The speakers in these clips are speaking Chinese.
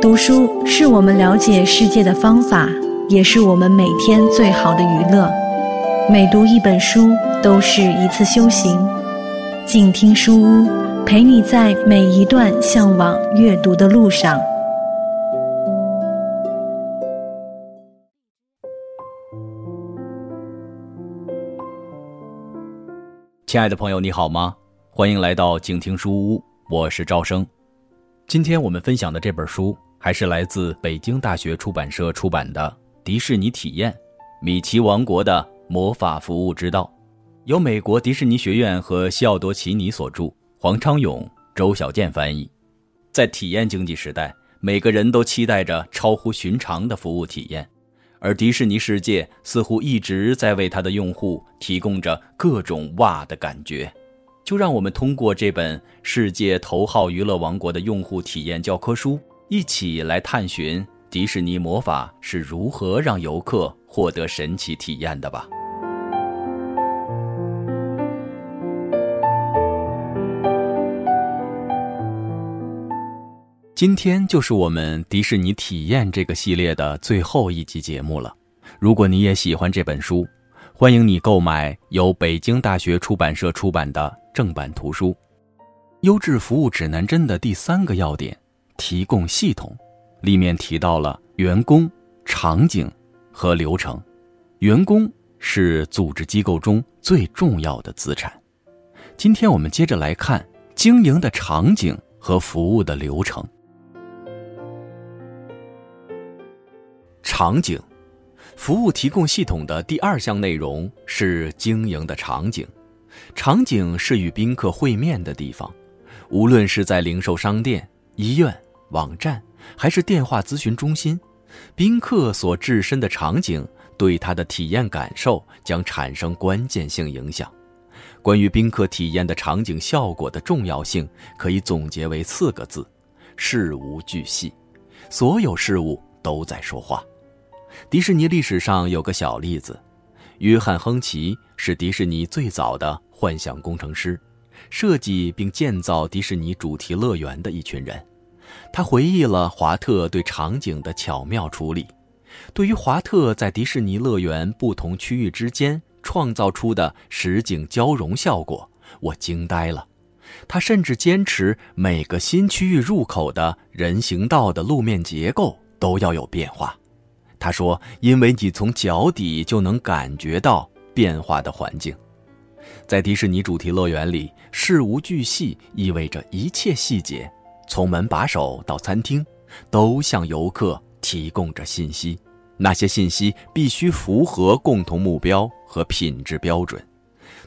读书是我们了解世界的方法，也是我们每天最好的娱乐。每读一本书，都是一次修行。静听书屋，陪你在每一段向往阅读的路上。亲爱的朋友，你好吗？欢迎来到静听书屋，我是赵生。今天我们分享的这本书。还是来自北京大学出版社出版的《迪士尼体验：米奇王国的魔法服务之道》，由美国迪士尼学院和西奥多·奇尼所著，黄昌勇、周小健翻译。在体验经济时代，每个人都期待着超乎寻常的服务体验，而迪士尼世界似乎一直在为他的用户提供着各种哇的感觉。就让我们通过这本世界头号娱乐王国的用户体验教科书。一起来探寻迪士尼魔法是如何让游客获得神奇体验的吧。今天就是我们迪士尼体验这个系列的最后一集节目了。如果你也喜欢这本书，欢迎你购买由北京大学出版社出版的正版图书《优质服务指南针》的第三个要点。提供系统，里面提到了员工、场景和流程。员工是组织机构中最重要的资产。今天我们接着来看经营的场景和服务的流程。场景，服务提供系统的第二项内容是经营的场景。场景是与宾客会面的地方，无论是在零售商店、医院。网站还是电话咨询中心，宾客所置身的场景对他的体验感受将产生关键性影响。关于宾客体验的场景效果的重要性，可以总结为四个字：事无巨细。所有事物都在说话。迪士尼历史上有个小例子：约翰·亨奇是迪士尼最早的幻想工程师，设计并建造迪士尼主题乐园的一群人。他回忆了华特对场景的巧妙处理。对于华特在迪士尼乐园不同区域之间创造出的实景交融效果，我惊呆了。他甚至坚持每个新区域入口的人行道的路面结构都要有变化。他说：“因为你从脚底就能感觉到变化的环境。”在迪士尼主题乐园里，事无巨细意味着一切细节。从门把手到餐厅，都向游客提供着信息。那些信息必须符合共同目标和品质标准，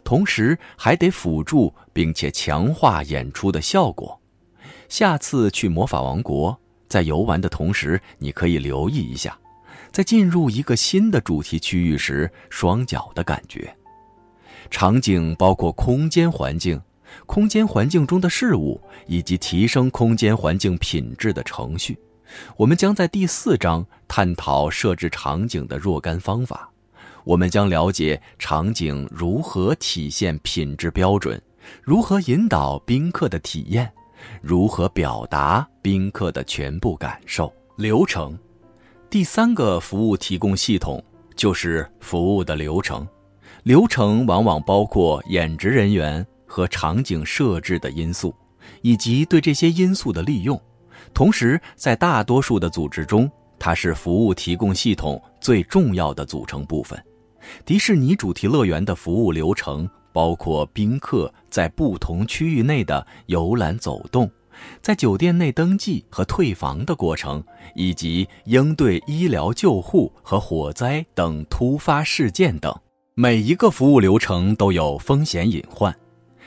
同时还得辅助并且强化演出的效果。下次去魔法王国，在游玩的同时，你可以留意一下，在进入一个新的主题区域时，双脚的感觉。场景包括空间环境。空间环境中的事物以及提升空间环境品质的程序，我们将在第四章探讨设置场景的若干方法。我们将了解场景如何体现品质标准，如何引导宾客的体验，如何表达宾客的全部感受。流程，第三个服务提供系统就是服务的流程。流程往往包括演职人员。和场景设置的因素，以及对这些因素的利用。同时，在大多数的组织中，它是服务提供系统最重要的组成部分。迪士尼主题乐园的服务流程包括宾客在不同区域内的游览走动，在酒店内登记和退房的过程，以及应对医疗救护和火灾等突发事件等。每一个服务流程都有风险隐患。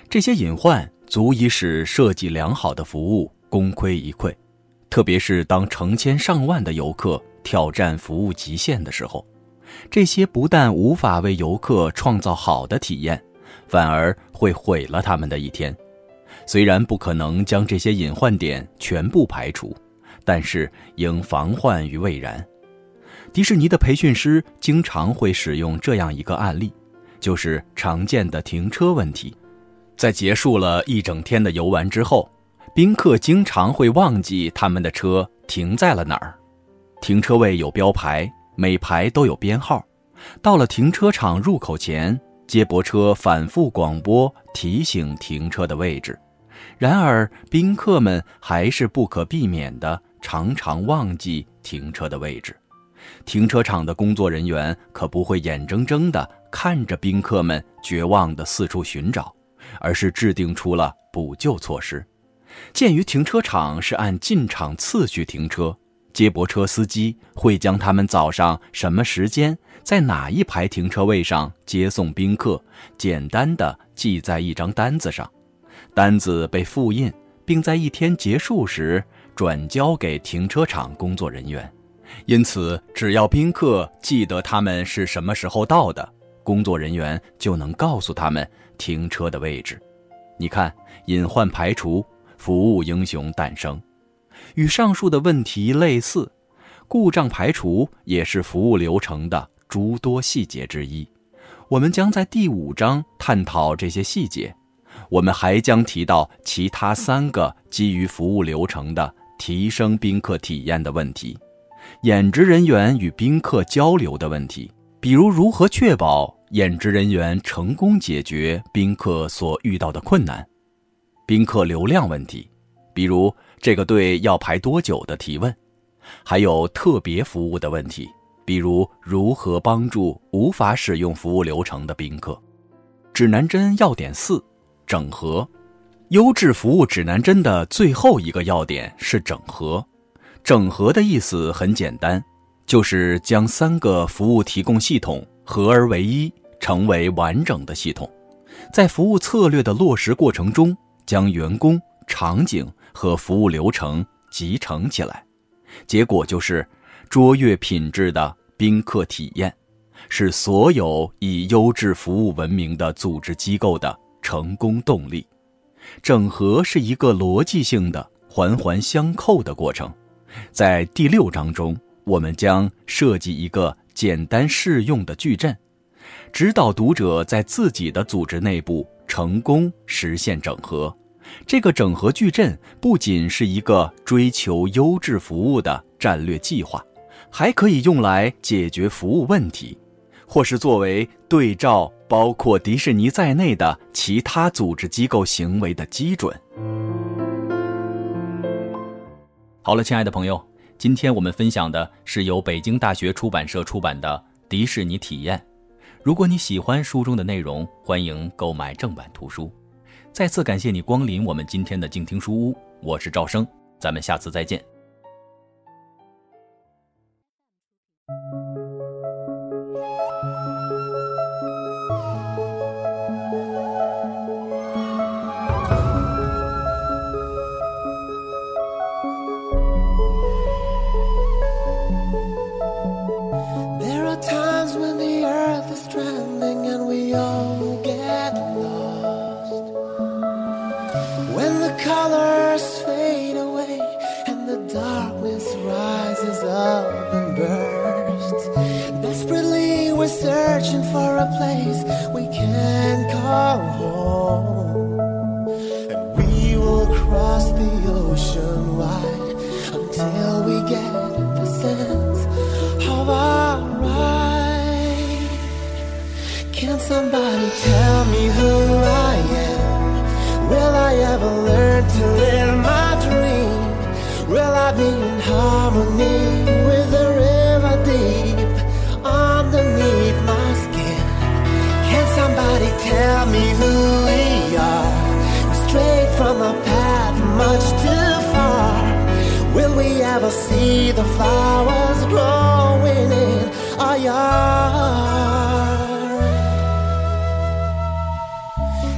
这些隐患足以使设计良好的服务功亏一篑，特别是当成千上万的游客挑战服务极限的时候，这些不但无法为游客创造好的体验，反而会毁了他们的一天。虽然不可能将这些隐患点全部排除，但是应防患于未然。迪士尼的培训师经常会使用这样一个案例，就是常见的停车问题。在结束了一整天的游玩之后，宾客经常会忘记他们的车停在了哪儿。停车位有标牌，每排都有编号。到了停车场入口前，接驳车反复广播提醒停车的位置。然而，宾客们还是不可避免的常常忘记停车的位置。停车场的工作人员可不会眼睁睁地看着宾客们绝望地四处寻找，而是制定出了补救措施。鉴于停车场是按进场次序停车，接驳车司机会将他们早上什么时间在哪一排停车位上接送宾客，简单的记在一张单子上。单子被复印，并在一天结束时转交给停车场工作人员。因此，只要宾客记得他们是什么时候到的，工作人员就能告诉他们停车的位置。你看，隐患排除，服务英雄诞生。与上述的问题类似，故障排除也是服务流程的诸多细节之一。我们将在第五章探讨这些细节。我们还将提到其他三个基于服务流程的提升宾客体验的问题。演职人员与宾客交流的问题，比如如何确保演职人员成功解决宾客所遇到的困难；宾客流量问题，比如这个队要排多久的提问；还有特别服务的问题，比如如何帮助无法使用服务流程的宾客。指南针要点四：整合。优质服务指南针的最后一个要点是整合。整合的意思很简单，就是将三个服务提供系统合而为一，成为完整的系统。在服务策略的落实过程中，将员工、场景和服务流程集成起来，结果就是卓越品质的宾客体验，是所有以优质服务闻名的组织机构的成功动力。整合是一个逻辑性的、环环相扣的过程。在第六章中，我们将设计一个简单适用的矩阵，指导读者在自己的组织内部成功实现整合。这个整合矩阵不仅是一个追求优质服务的战略计划，还可以用来解决服务问题，或是作为对照包括迪士尼在内的其他组织机构行为的基准。好了，亲爱的朋友，今天我们分享的是由北京大学出版社出版的《迪士尼体验》。如果你喜欢书中的内容，欢迎购买正版图书。再次感谢你光临我们今天的静听书屋，我是赵生，咱们下次再见。and we will cross the ocean wide until we get the sense of our. Can somebody tell me who I am? Will I ever learn to live my dream? Will I be in harmony? Much too far. Will we ever see the flowers growing in our yard?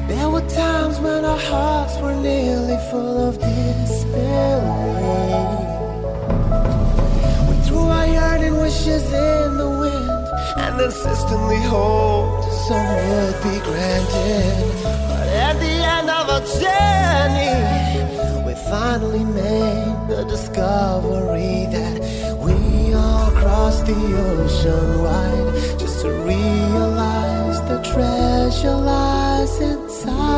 There were times when our hearts were nearly full of despair. We threw our yearning wishes in the wind and insistently hoped some would be granted. But at the end of our journey, finally made the discovery that we all crossed the ocean wide just to realize the treasure lies inside.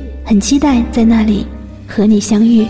很期待在那里和你相遇。